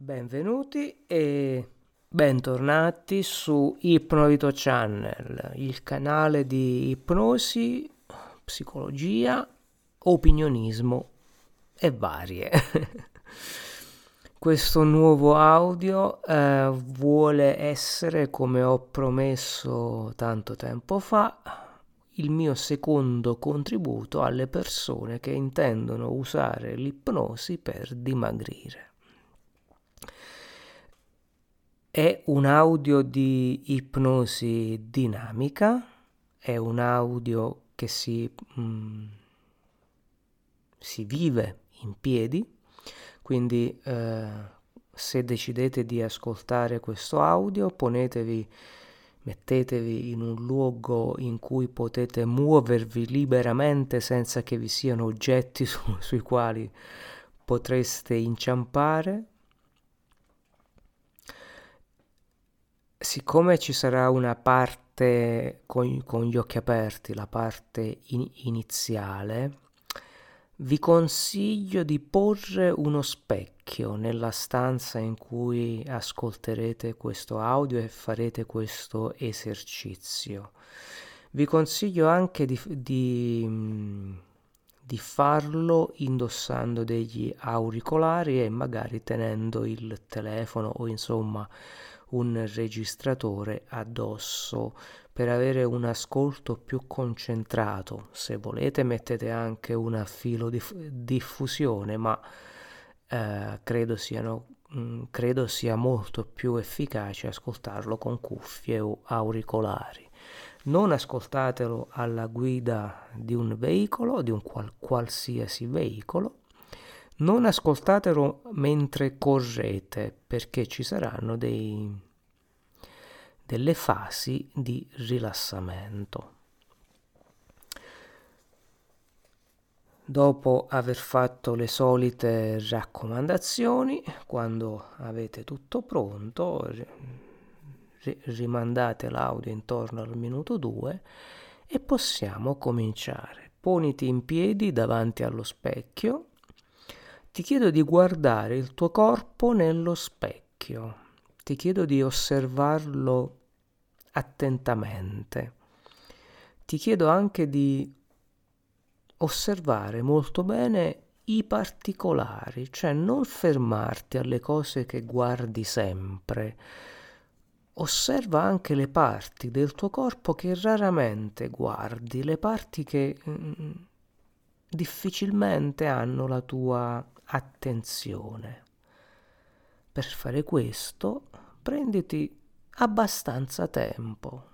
Benvenuti e bentornati su Ipnovito Channel, il canale di ipnosi, psicologia, opinionismo e varie. Questo nuovo audio eh, vuole essere, come ho promesso tanto tempo fa, il mio secondo contributo alle persone che intendono usare l'ipnosi per dimagrire. È un audio di ipnosi dinamica, è un audio che si, mm, si vive in piedi, quindi eh, se decidete di ascoltare questo audio ponetevi mettetevi in un luogo in cui potete muovervi liberamente senza che vi siano oggetti su, sui quali potreste inciampare siccome ci sarà una parte con, con gli occhi aperti, la parte in, iniziale, vi consiglio di porre uno specchio nella stanza in cui ascolterete questo audio e farete questo esercizio. Vi consiglio anche di, di, di farlo indossando degli auricolari e magari tenendo il telefono o insomma un registratore addosso per avere un ascolto più concentrato. Se volete mettete anche una filo di diffusione, ma eh, credo, siano, mh, mm, credo sia molto più efficace ascoltarlo con cuffie o auricolari. Non ascoltatelo alla guida di un veicolo, di un qual- qualsiasi veicolo, non ascoltatelo mentre correte perché ci saranno dei, delle fasi di rilassamento. Dopo aver fatto le solite raccomandazioni, quando avete tutto pronto, rimandate l'audio intorno al minuto 2 e possiamo cominciare. Poniti in piedi davanti allo specchio ti chiedo di guardare il tuo corpo nello specchio, ti chiedo di osservarlo attentamente. Ti chiedo anche di osservare molto bene i particolari, cioè non fermarti alle cose che guardi sempre. Osserva anche le parti del tuo corpo che raramente guardi, le parti che mm, difficilmente hanno la tua attenzione. Per fare questo prenditi abbastanza tempo.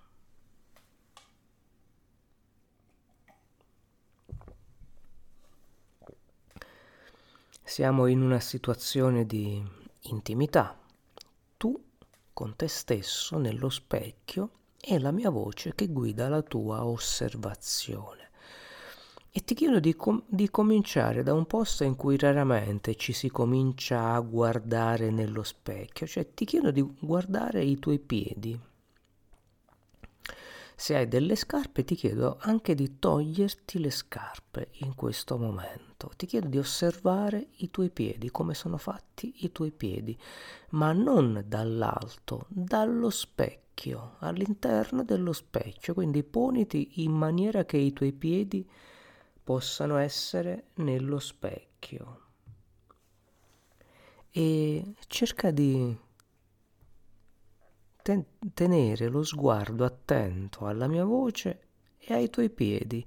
Siamo in una situazione di intimità. Tu con te stesso nello specchio e la mia voce che guida la tua osservazione. E ti chiedo di, com- di, cominciare da un posto in cui raramente ci si comincia a guardare nello specchio, cioè ti chiedo di guardare i tuoi piedi. Se hai delle scarpe ti chiedo anche di toglierti le scarpe in questo momento. Ti chiedo di osservare i tuoi piedi, come sono fatti i tuoi piedi, ma non dall'alto, dallo specchio, all'interno dello specchio. Quindi poniti in maniera che i tuoi piedi possano essere nello specchio e cerca di ten- tenere lo sguardo attento alla mia voce e ai tuoi piedi.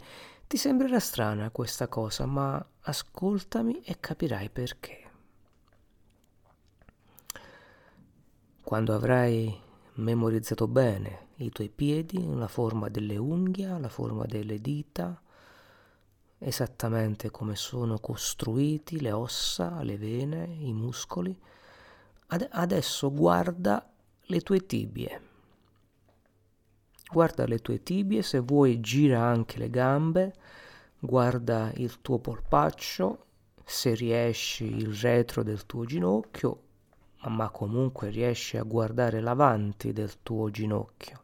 Ti sembrerà strana questa cosa, ma ascoltami e capirai perché. Quando avrai memorizzato bene i tuoi piedi, la forma delle unghie, la forma delle dita, esattamente come sono costruiti le ossa, le vene, i muscoli. Ad- adesso guarda le tue tibie. Guarda le tue tibie, se vuoi gira anche le gambe, guarda il tuo polpaccio, se riesci il retro del tuo ginocchio, ma comunque riesci a guardare l'avanti del tuo ginocchio.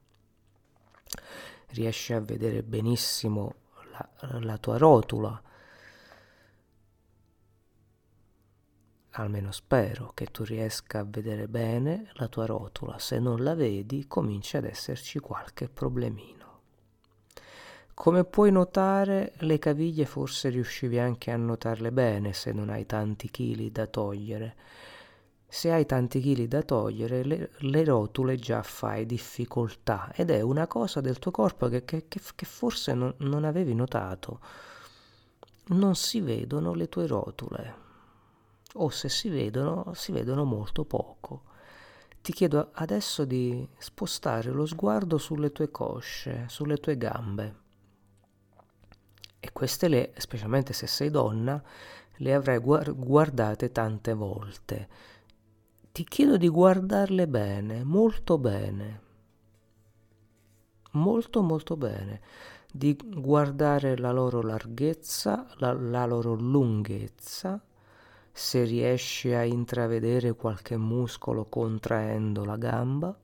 Riesci a vedere benissimo la, la tua rotula. almeno spero che tu riesca a vedere bene la tua rotola. Se non la vedi, comincia ad esserci qualche problemino. Come puoi notare, le caviglie forse riuscivi anche a notarle bene se non hai tanti chili da togliere. Se hai tanti chili da togliere, le, le, rotule già fai difficoltà ed è una cosa del tuo corpo che, che, che, forse non, non avevi notato. Non si vedono le tue rotule o se si vedono, si vedono molto poco. Ti chiedo adesso di spostare lo sguardo sulle tue cosce, sulle tue gambe. E queste le, specialmente se sei donna, le avrai guardate tante volte. Ti chiedo di guardarle bene, molto bene. Molto molto bene. Di guardare la loro larghezza, la, la loro lunghezza, se riesci a intravedere qualche muscolo contraendo la gamba,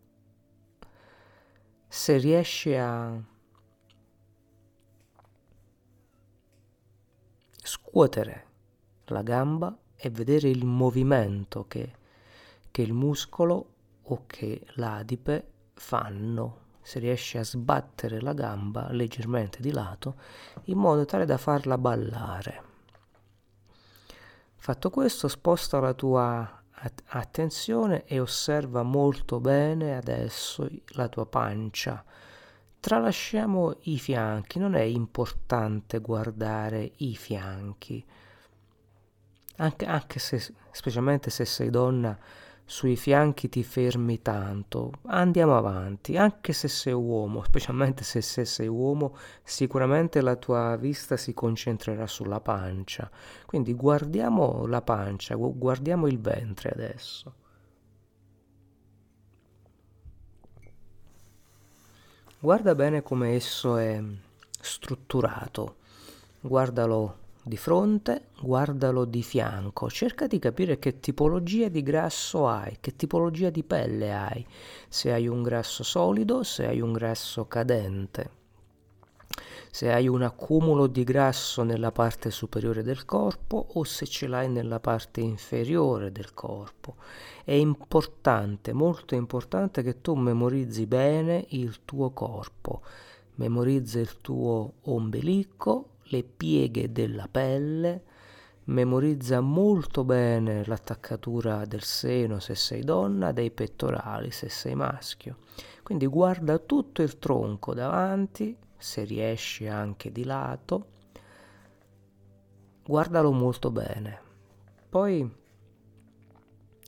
se riesci a scuotere la gamba e vedere il movimento che, che il muscolo o che l'adipe fanno se riesci a sbattere la gamba leggermente di lato in modo tale da farla ballare. Fatto questo, sposta la tua attenzione e osserva molto bene adesso la tua pancia. Tralasciamo i fianchi, non è importante guardare i fianchi. Anche, anche se, specialmente se sei donna, sui fianchi ti fermi tanto, andiamo avanti, anche se sei uomo, specialmente se, se, sei uomo, sicuramente la tua vista si concentrerà sulla pancia. Quindi guardiamo la pancia, guardiamo il ventre adesso. Guarda bene come esso è strutturato, guardalo di fronte, guardalo di fianco, cerca di capire che tipologia di grasso hai, che tipologia di pelle hai, se hai un grasso solido, se hai un grasso cadente. Se hai un accumulo di grasso nella parte superiore del corpo o se ce l'hai nella parte inferiore del corpo. È importante, molto importante che tu memorizzi bene il tuo corpo, memorizza il tuo ombelico, le pieghe della pelle, memorizza molto bene l'attaccatura del seno se sei donna, dei pettorali se sei maschio. Quindi guarda tutto il tronco davanti, se riesci anche di lato, guardalo molto bene. Poi,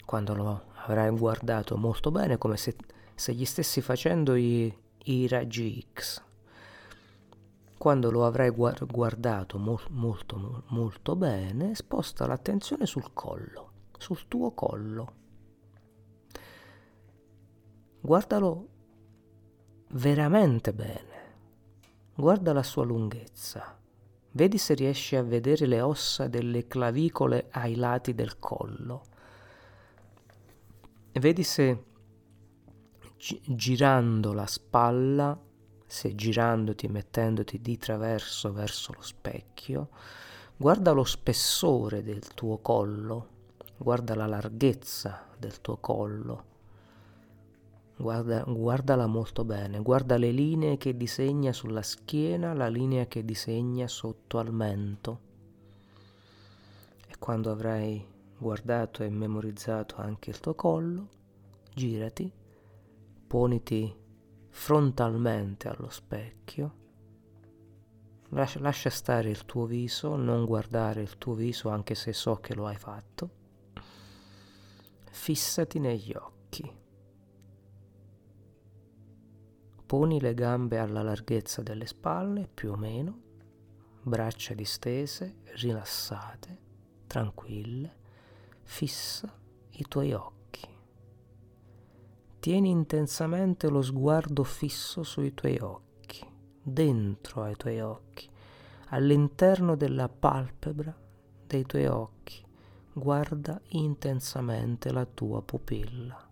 quando lo avrai guardato molto bene, come se, se gli stessi facendo i, i raggi X, quando lo avrai guardato mo- molto molto bene, sposta l'attenzione sul collo, sul tuo collo. Guardalo veramente bene. Guarda la sua lunghezza. Vedi se riesci a vedere le ossa delle clavicole ai lati del collo. Vedi se gi- girando la spalla se girandoti e mettendoti di traverso verso lo specchio, guarda lo spessore del tuo collo, guarda la larghezza del tuo collo, guarda, guardala molto bene, guarda le linee che disegna sulla schiena, la linea che disegna sotto al mento. E quando avrai guardato e memorizzato anche il tuo collo, girati, poniti frontalmente allo specchio, lascia, lascia stare il tuo viso, non guardare il tuo viso anche se so che lo hai fatto, fissati negli occhi. Poni le gambe alla larghezza delle spalle, più o meno, braccia distese, rilassate, tranquille, fissa i tuoi occhi. Tieni intensamente lo sguardo fisso sui tuoi occhi, dentro ai tuoi occhi, all'interno della palpebra dei tuoi occhi. Guarda intensamente la tua pupilla.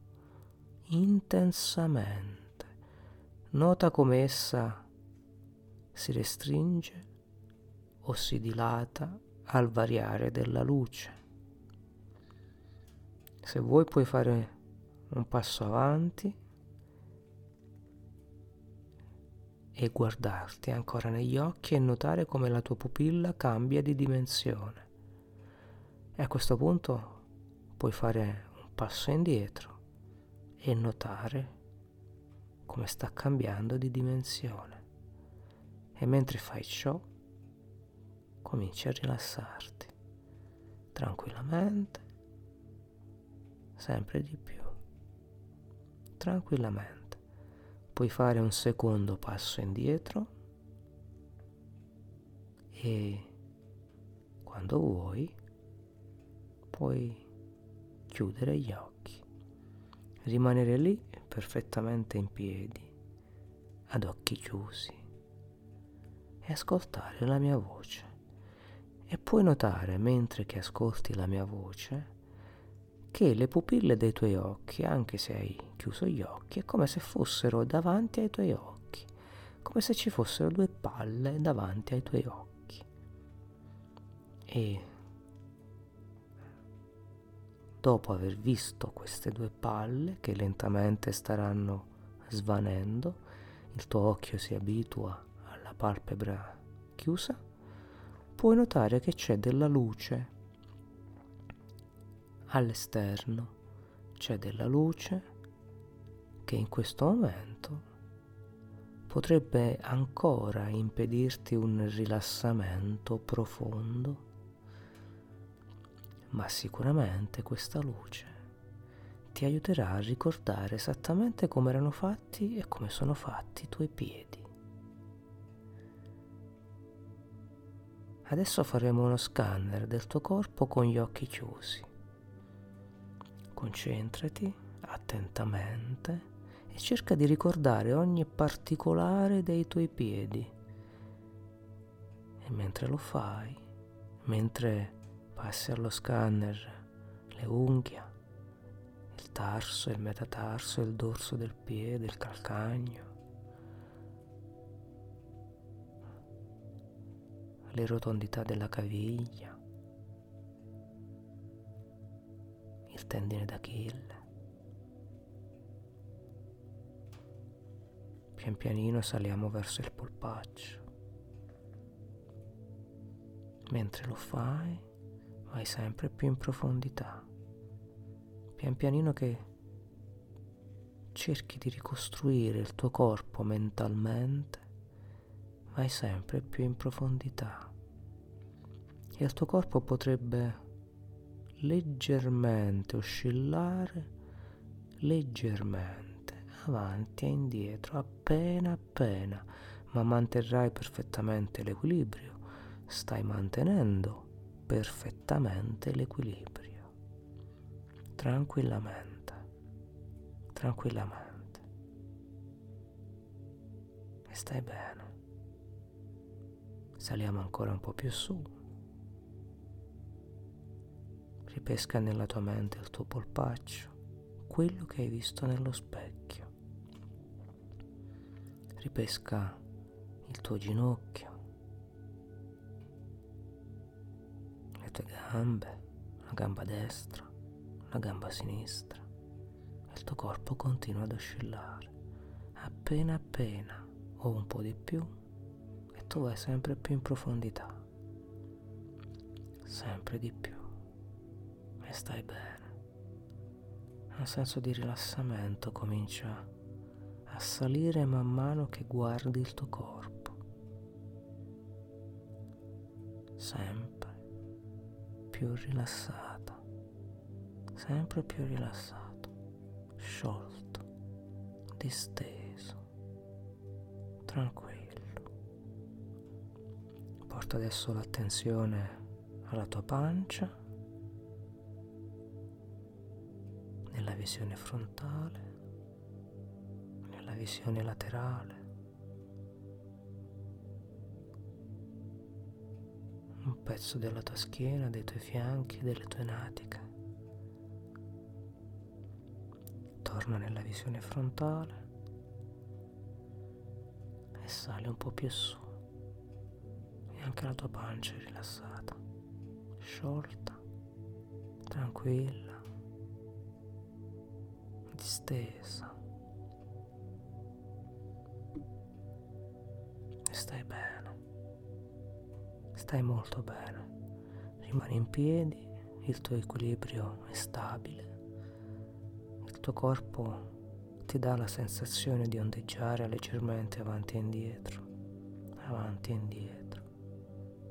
Intensamente. Nota come essa si restringe o si dilata al variare della luce. Se vuoi puoi fare un passo avanti e guardarti ancora negli occhi e notare come la tua pupilla cambia di dimensione. E a questo punto puoi fare un passo indietro e notare come sta cambiando di dimensione. E mentre fai ciò, cominci a rilassarti tranquillamente, sempre di più, tranquillamente. Puoi fare un secondo passo indietro e quando vuoi puoi chiudere gli occhi, rimanere lì perfettamente in piedi, ad occhi chiusi e ascoltare la mia voce. E puoi notare, mentre che ascolti la mia voce, che le pupille dei tuoi occhi, anche se hai chiuso gli occhi, è come se fossero davanti ai tuoi occhi, come se ci fossero due palle davanti ai tuoi occhi. E dopo aver visto queste due palle che lentamente staranno svanendo, il tuo occhio si abitua alla palpebra chiusa, puoi notare che c'è della luce all'esterno, c'è della luce che in questo momento potrebbe ancora impedirti un rilassamento profondo ma sicuramente questa luce ti aiuterà a ricordare esattamente come erano fatti e come sono fatti i tuoi piedi. Adesso faremo uno scanner del tuo corpo con gli occhi chiusi. Concentrati attentamente e cerca di ricordare ogni particolare dei tuoi piedi. E mentre lo fai, mentre passi allo scanner le unghie, il tarso, il metatarso, il dorso del piede, il calcagno, le rotondità della caviglia, tendine d'Achille. Pian pianino saliamo verso il polpaccio. Mentre lo fai, vai sempre più in profondità, pian pianino che cerchi di ricostruire il tuo corpo mentalmente, vai sempre più in profondità e il tuo corpo potrebbe leggermente oscillare, leggermente, avanti e indietro, appena appena, ma manterrai perfettamente l'equilibrio, stai mantenendo perfettamente l'equilibrio, tranquillamente, tranquillamente. E stai bene. Saliamo ancora un po' più su. Ripesca nella tua mente il tuo polpaccio, quello che hai visto nello specchio. Ripesca il tuo ginocchio, le tue gambe, la gamba destra, la gamba sinistra. Il tuo corpo continua ad oscillare, appena appena o un po' di più, e tu vai sempre più in profondità, sempre di più, e stai bene. Un senso di rilassamento comincia a salire man mano che guardi il tuo corpo. Sempre più rilassato, sempre più rilassato, sciolto, disteso, tranquillo. Porta adesso l'attenzione alla tua pancia, nella visione frontale, nella visione laterale un pezzo della tua schiena, dei tuoi fianchi, delle tue natiche. Torna nella visione frontale e sale un po' più su. E anche la tua pancia è rilassata, sciolta, tranquilla, distesa. E stai bene. Stai molto bene. Rimani in piedi, il tuo equilibrio è stabile. Il tuo corpo ti dà la sensazione di ondeggiare leggermente avanti e indietro, avanti e indietro,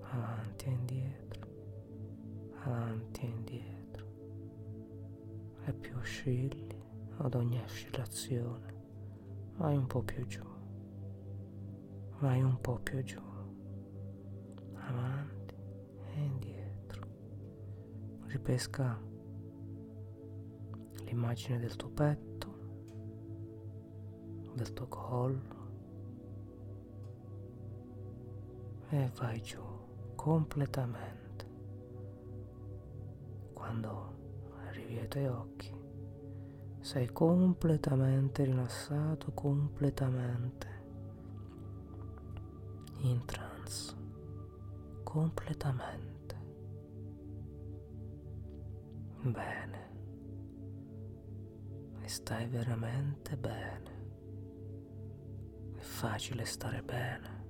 avanti e indietro, avanti e indietro. E più oscilli ad ogni oscillazione, vai un po' più giù, vai un po' più giù, avanti e indietro. Ripesca l'immagine del tuo petto del tuo collo e vai giù completamente. Quando arrivi ai tuoi occhi, sei completamente rilassato, completamente in trance, completamente. Bene. E stai veramente bene facile stare bene.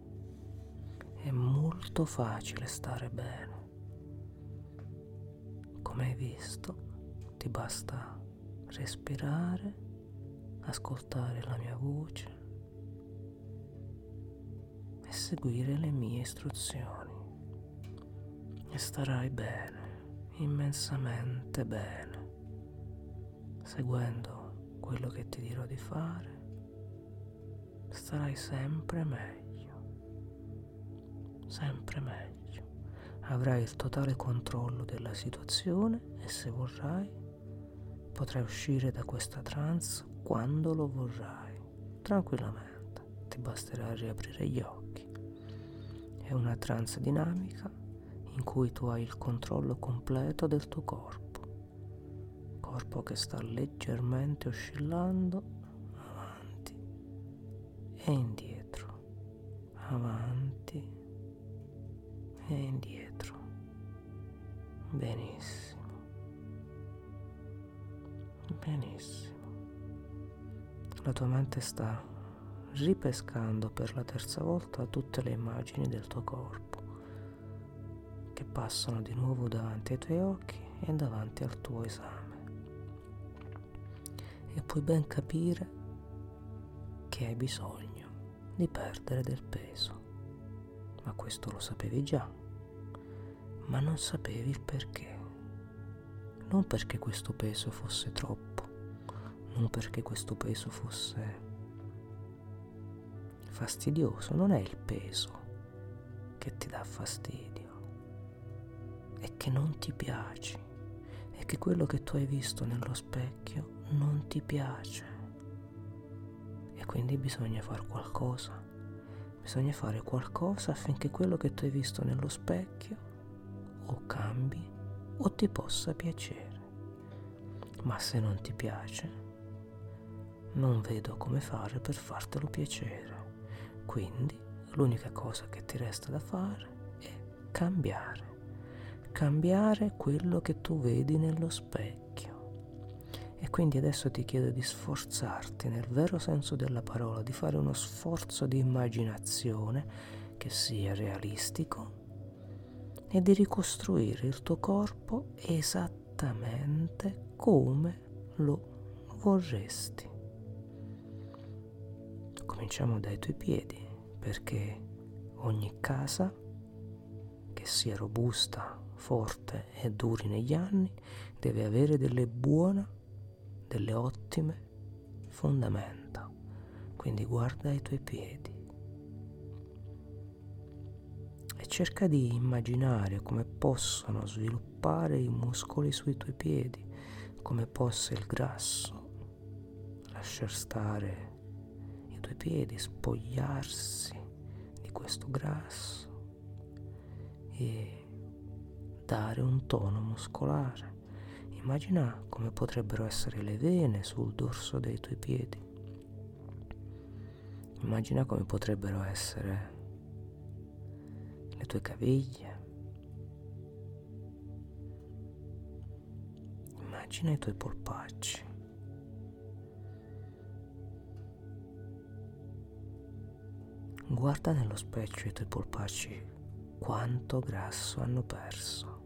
È molto facile stare bene. Come hai visto, ti basta respirare, ascoltare la mia voce e seguire le mie istruzioni. E starai bene, immensamente bene, seguendo quello che ti dirò di fare starai sempre meglio, sempre meglio. Avrai il totale controllo della situazione e se vorrai potrai uscire da questa trance quando lo vorrai, tranquillamente. Ti basterà riaprire gli occhi. È una trance dinamica in cui tu hai il controllo completo del tuo corpo, corpo che sta leggermente oscillando e indietro, avanti e indietro. Benissimo. Benissimo. La tua mente sta ripescando per la terza volta tutte le immagini del tuo corpo che passano di nuovo davanti ai tuoi occhi e davanti al tuo esame. E puoi ben capire che hai bisogno di perdere del peso. Ma questo lo sapevi già, ma non sapevi il perché. Non perché questo peso fosse troppo, non perché questo peso fosse fastidioso, non è il peso che ti dà fastidio, è che non ti piaci, è che quello che tu hai visto nello specchio non ti piace quindi bisogna fare qualcosa. Bisogna fare qualcosa affinché quello che tu hai visto nello specchio o cambi o ti possa piacere. Ma se non ti piace, non vedo come fare per fartelo piacere. Quindi l'unica cosa che ti resta da fare è cambiare. Cambiare quello che tu vedi nello specchio e quindi adesso ti chiedo di sforzarti nel vero senso della parola, di fare uno sforzo di immaginazione che sia realistico e di ricostruire il tuo corpo esattamente come lo vorresti. Cominciamo dai tuoi piedi perché ogni casa che sia robusta, forte e duri negli anni deve avere delle buone delle ottime fondamenta. Quindi guarda i tuoi piedi e cerca di immaginare come possono sviluppare i muscoli sui tuoi piedi, come possa il grasso lasciar stare tuoi piedi, spogliarsi di questo grasso e dare un tono muscolare Immagina come potrebbero essere le vene sul dorso dei tuoi piedi. Immagina come potrebbero essere le tue caviglie. Immagina i tuoi polpacci. Guarda nello specchio i tuoi polpacci quanto grasso hanno perso.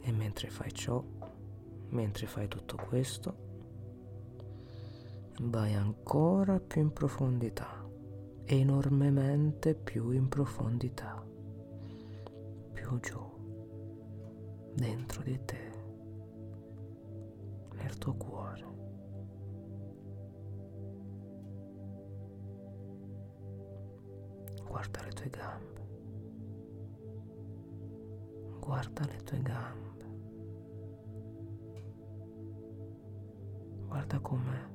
E mentre fai ciò, mentre fai tutto questo, vai ancora più in profondità, enormemente più in profondità, più giù, dentro di te, nel tuo cuore. Guarda le tue gambe, guarda le tue gambe. Guarda come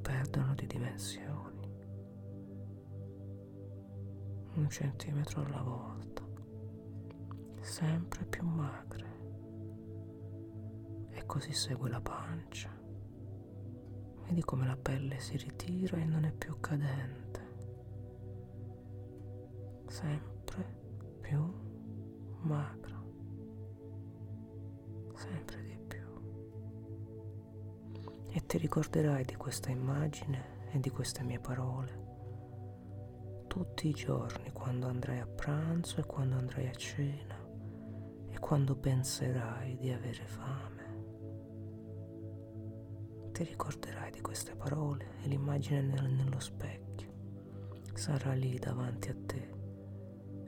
perdono di dimensioni, un centimetro alla volta, sempre più magre. E così segue la pancia. Vedi come la pelle si ritira e non è più cadente, sempre più magra, sempre di più. E ti ricorderai di questa immagine e di queste mie parole tutti i giorni quando andrai a pranzo e quando andrai a cena quando penserai di avere fame. Ti ricorderai di queste parole e l'immagine nello specchio sarà lì davanti a te,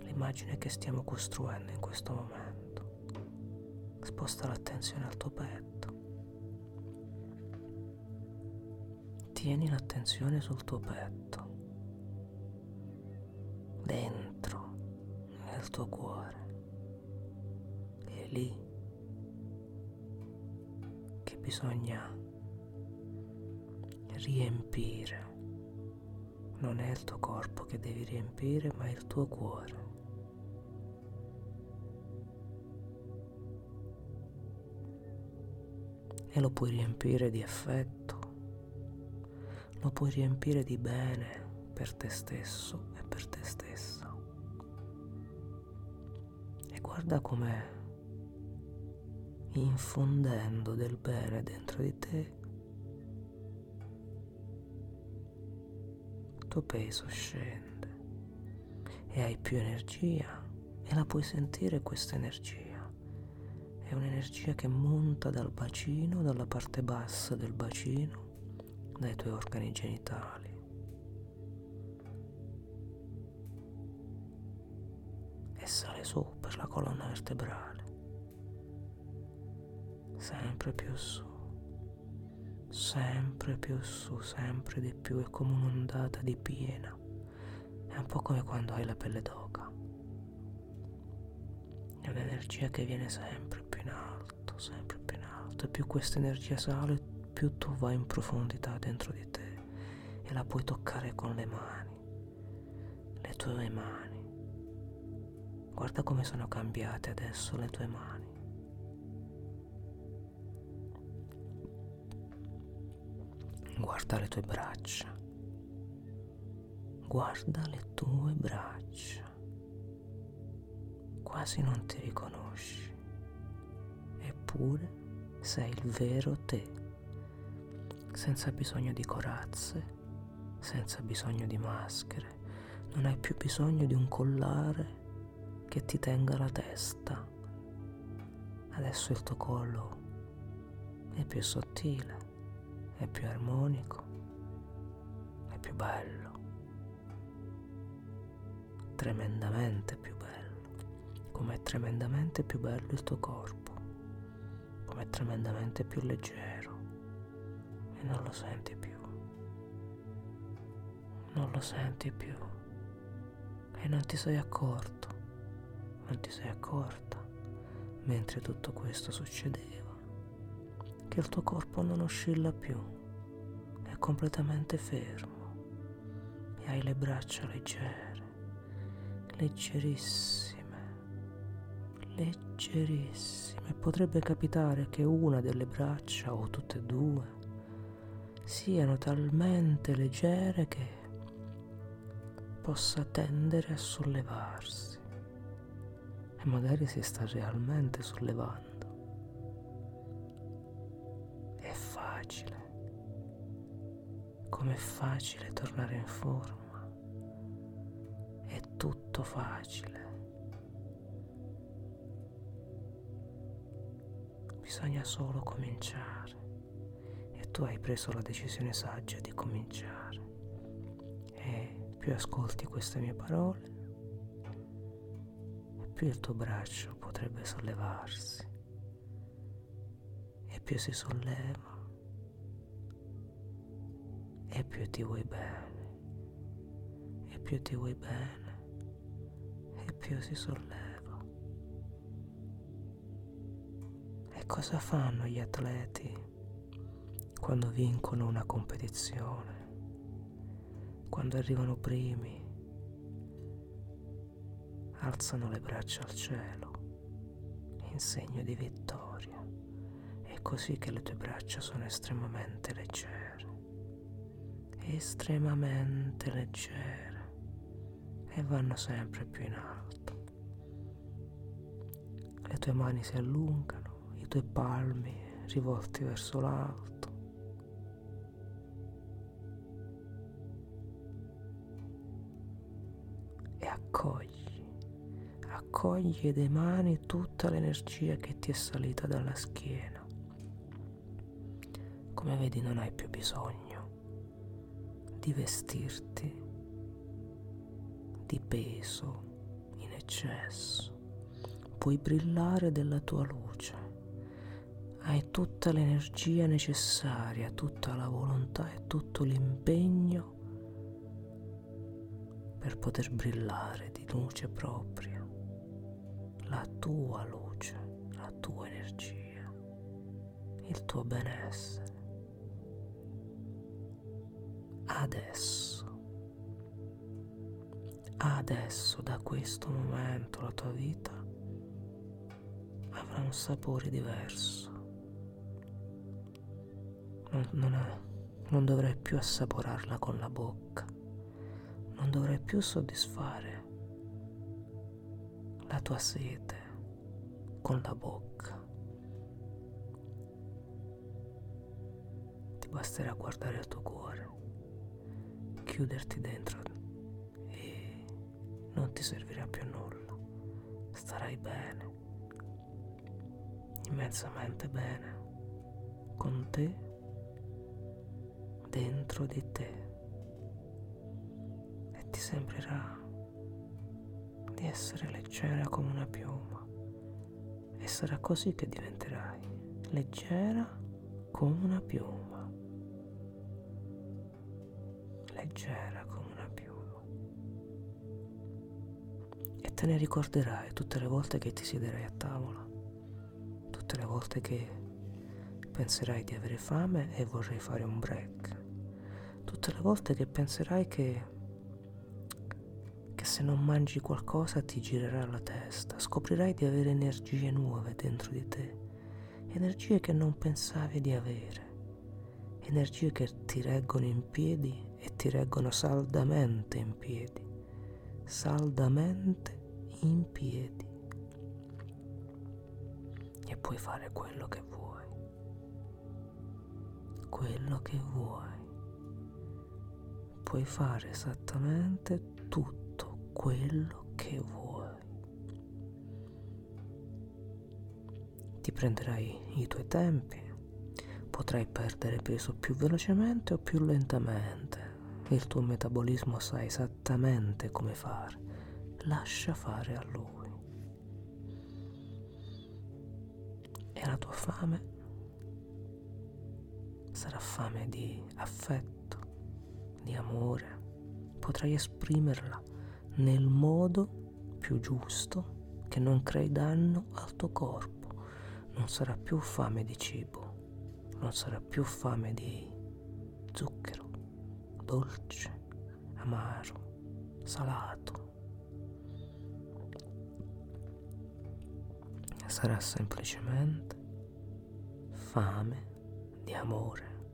l'immagine che stiamo costruendo in questo momento. Sposta l'attenzione al tuo petto. Tieni l'attenzione sul tuo petto, Lì che bisogna riempire. Non è il tuo corpo che devi riempire, ma il tuo cuore. E lo puoi riempire di affetto, lo puoi riempire di bene per te stesso e per te stessa. E guarda com'è infondendo del bene dentro di te. Il tuo peso scende e hai più energia e la puoi sentire questa energia. È un'energia che monta dal bacino, dalla parte bassa del bacino, dai tuoi organi genitali. E sale su per la colonna vertebrale. Sempre più su. Sempre più su, sempre di più. È come un'ondata di piena. È un po' come quando hai la pelle d'oca. È un'energia che viene sempre più in alto, sempre più in alto. E più questa energia sale, più tu vai in profondità dentro di te e la puoi toccare con le mani, le tue mani. Guarda come sono cambiate adesso le tue mani. Guarda le tue braccia. Guarda le tue braccia. Quasi non ti riconosci. Eppure sei il vero te. Senza bisogno di corazze, senza bisogno di maschere. Non hai più bisogno di un collare che ti tenga la testa. Adesso il tuo collo è più sottile è più armonico, è più bello, tremendamente più bello, come è tremendamente più bello il tuo corpo, come è tremendamente più leggero e non lo senti più, non lo senti più e non ti sei accorto, non ti sei accorta mentre tutto questo succedeva che il tuo corpo non oscilla più, è completamente fermo e hai le braccia leggere, leggerissime, leggerissime. Potrebbe capitare che una delle braccia o tutte e due siano talmente leggere che possa tendere a sollevarsi. e magari si sta realmente sollevando. Com'è facile tornare in forma, è tutto facile. Bisogna solo cominciare e tu hai preso la decisione saggia di cominciare. E più ascolti queste mie parole, più il tuo braccio potrebbe sollevarsi e più si solleva e più ti vuoi bene e più ti vuoi bene e più si solleva. E cosa fanno gli atleti quando vincono una competizione? Quando arrivano primi? alzano le braccia al cielo in segno di vittoria. È così che le tue braccia sono estremamente leggere, estremamente leggere e vanno sempre più in alto. Le tue mani si allungano, i tuoi palmi rivolti verso l'alto. E accogli accogli dai mani tutta l'energia che ti è salita dalla schiena. Come vedi non hai più bisogno di vestirti di peso in eccesso. Puoi brillare della tua luce. Hai tutta l'energia necessaria, tutta la volontà e tutto l'impegno per poter brillare di luce propria la tua luce, la tua energia, il tuo benessere. Adesso, adesso da questo momento la tua vita avrà un sapore diverso. Non, non, è, non dovrai più assaporarla con la bocca, non dovrai più soddisfare la tua sete con la bocca. Ti basterà guardare il tuo cuore, chiuderti dentro e non ti servirà più nulla. Starai bene, immensamente bene, con te, dentro di te. E ti sembrerà di essere leggera come una piuma e sarà così che diventerai leggera come una piuma. Leggera come una piuma. E te ne ricorderai tutte le volte che ti siederai a tavola, tutte le volte che penserai di avere fame e vorrai fare un break, tutte le volte che penserai che che se non mangi qualcosa ti girerà la testa, scoprirai di avere energie nuove dentro di te, energie che non pensavi di avere, energie che ti reggono in piedi e ti reggono saldamente in piedi, saldamente in piedi. E puoi fare quello che vuoi, quello che vuoi. Puoi fare esattamente tutto quello che vuoi. Ti prenderai i tuoi tempi, potrai perdere peso più velocemente o più lentamente. Il tuo metabolismo sa esattamente come fare. Lascia fare a lui. E la tua fame sarà fame di affetto, di amore. Potrai esprimerla nel modo più giusto che non crei danno al tuo corpo. Non sarà più fame di cibo, non sarà più fame di zucchero, dolce, amaro, salato. Sarà semplicemente fame di amore,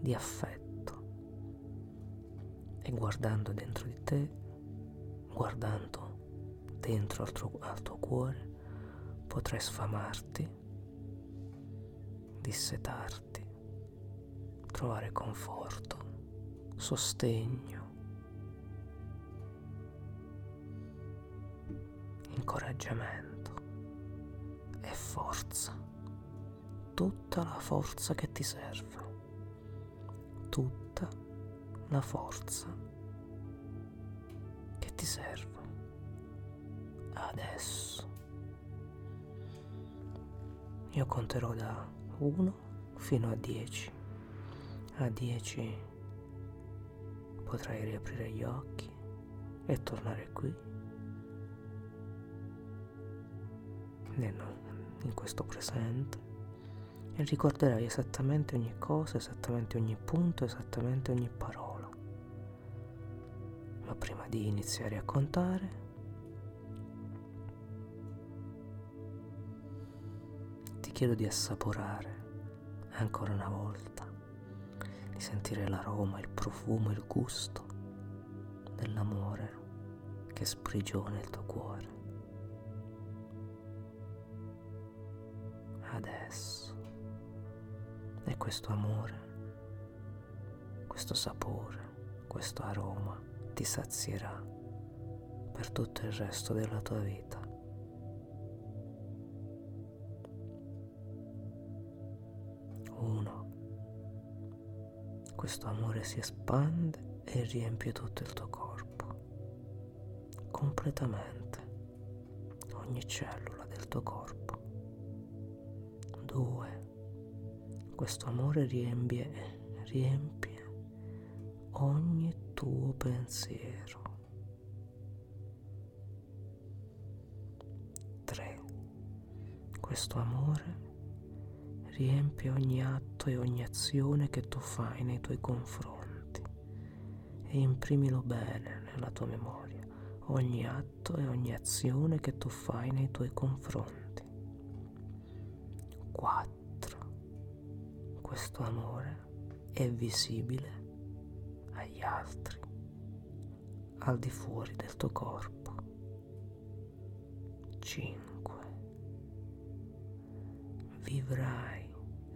di affetto. E guardando dentro di te guardando dentro al tuo, al tuo cuore potrai sfamarti, dissetarti, trovare conforto, sostegno, incoraggiamento e forza, tutta la forza che ti serve, tutta la forza che ti serve adesso. Io conterò da 1 fino a 10. A 10 potrai riaprire gli occhi e tornare qui. In questo presente. E ricorderai esattamente ogni cosa, esattamente ogni punto, esattamente ogni parola. Ma prima di iniziare a contare, ti chiedo di assaporare ancora una volta, sentire l'aroma, il profumo, il gusto dell'amore che sprigiona il tuo cuore. adesso. E questo amore, questo sapore, questo aroma ti sazierà per tutto il resto della tua vita. Uno. Questo amore si espande e riempie tutto il tuo corpo, completamente, ogni cellula del tuo corpo. 2. Questo amore riempie, riempie ogni tuo pensiero. 3. Questo amore riempie ogni atto e ogni azione che tu fai nei tuoi confronti e imprimilo bene nella tua memoria ogni atto e ogni azione che tu fai nei tuoi confronti. 4. Questo amore è visibile agli altri, al di fuori del tuo corpo. 5. Vivrai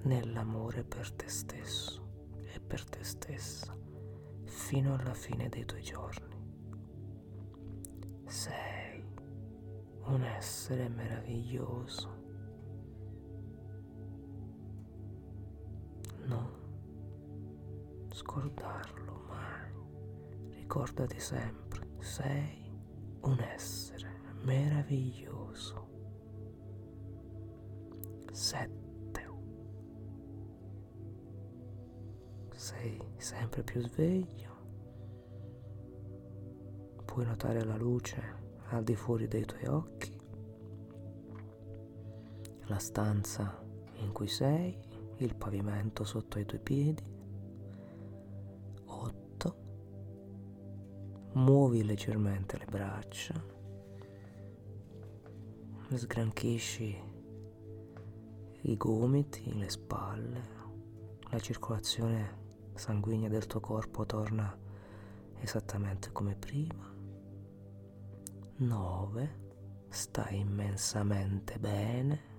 nell'amore per te stesso e per te stessa fino alla fine dei tuoi giorni. 6. Un essere meraviglioso non scordarlo mai. Ricordati sempre, sei un essere meraviglioso. Sette. Sei sempre più sveglio. Puoi notare la luce al di fuori dei tuoi occhi. La stanza in cui sei il pavimento sotto i tuoi piedi. 8. Muovi leggermente le braccia. Sgranchisci i gomiti, le spalle. La circolazione sanguigna del tuo corpo torna esattamente come prima. 9. Stai immensamente bene.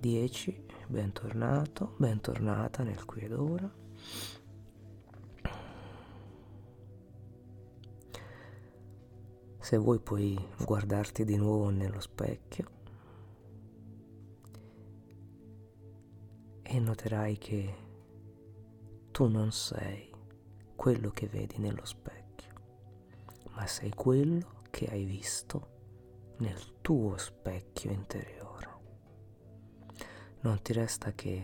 10 bentornato, bentornata nel qui ed ora. Se vuoi puoi guardarti di nuovo nello specchio e noterai che tu non sei quello che vedi nello specchio, ma sei quello che hai visto nel tuo specchio interiore. Non ti resta che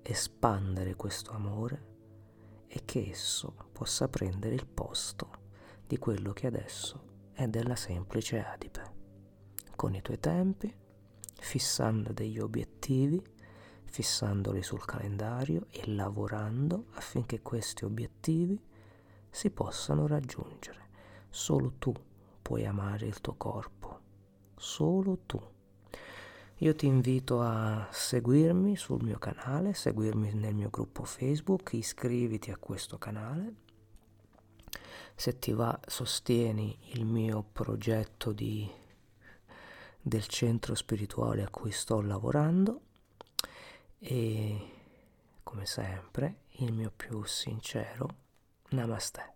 espandere questo amore e che esso possa prendere il posto di quello che adesso è della semplice adipe, con i tuoi tempi, fissando degli obiettivi, fissandoli sul calendario e lavorando affinché questi obiettivi si possano raggiungere. Solo tu puoi amare il tuo corpo, solo tu io ti invito a seguirmi sul mio canale, seguirmi nel mio gruppo Facebook, iscriviti a questo canale. Se ti va, sostieni il mio progetto di, del centro spirituale a cui sto lavorando e come sempre il mio più sincero namaste.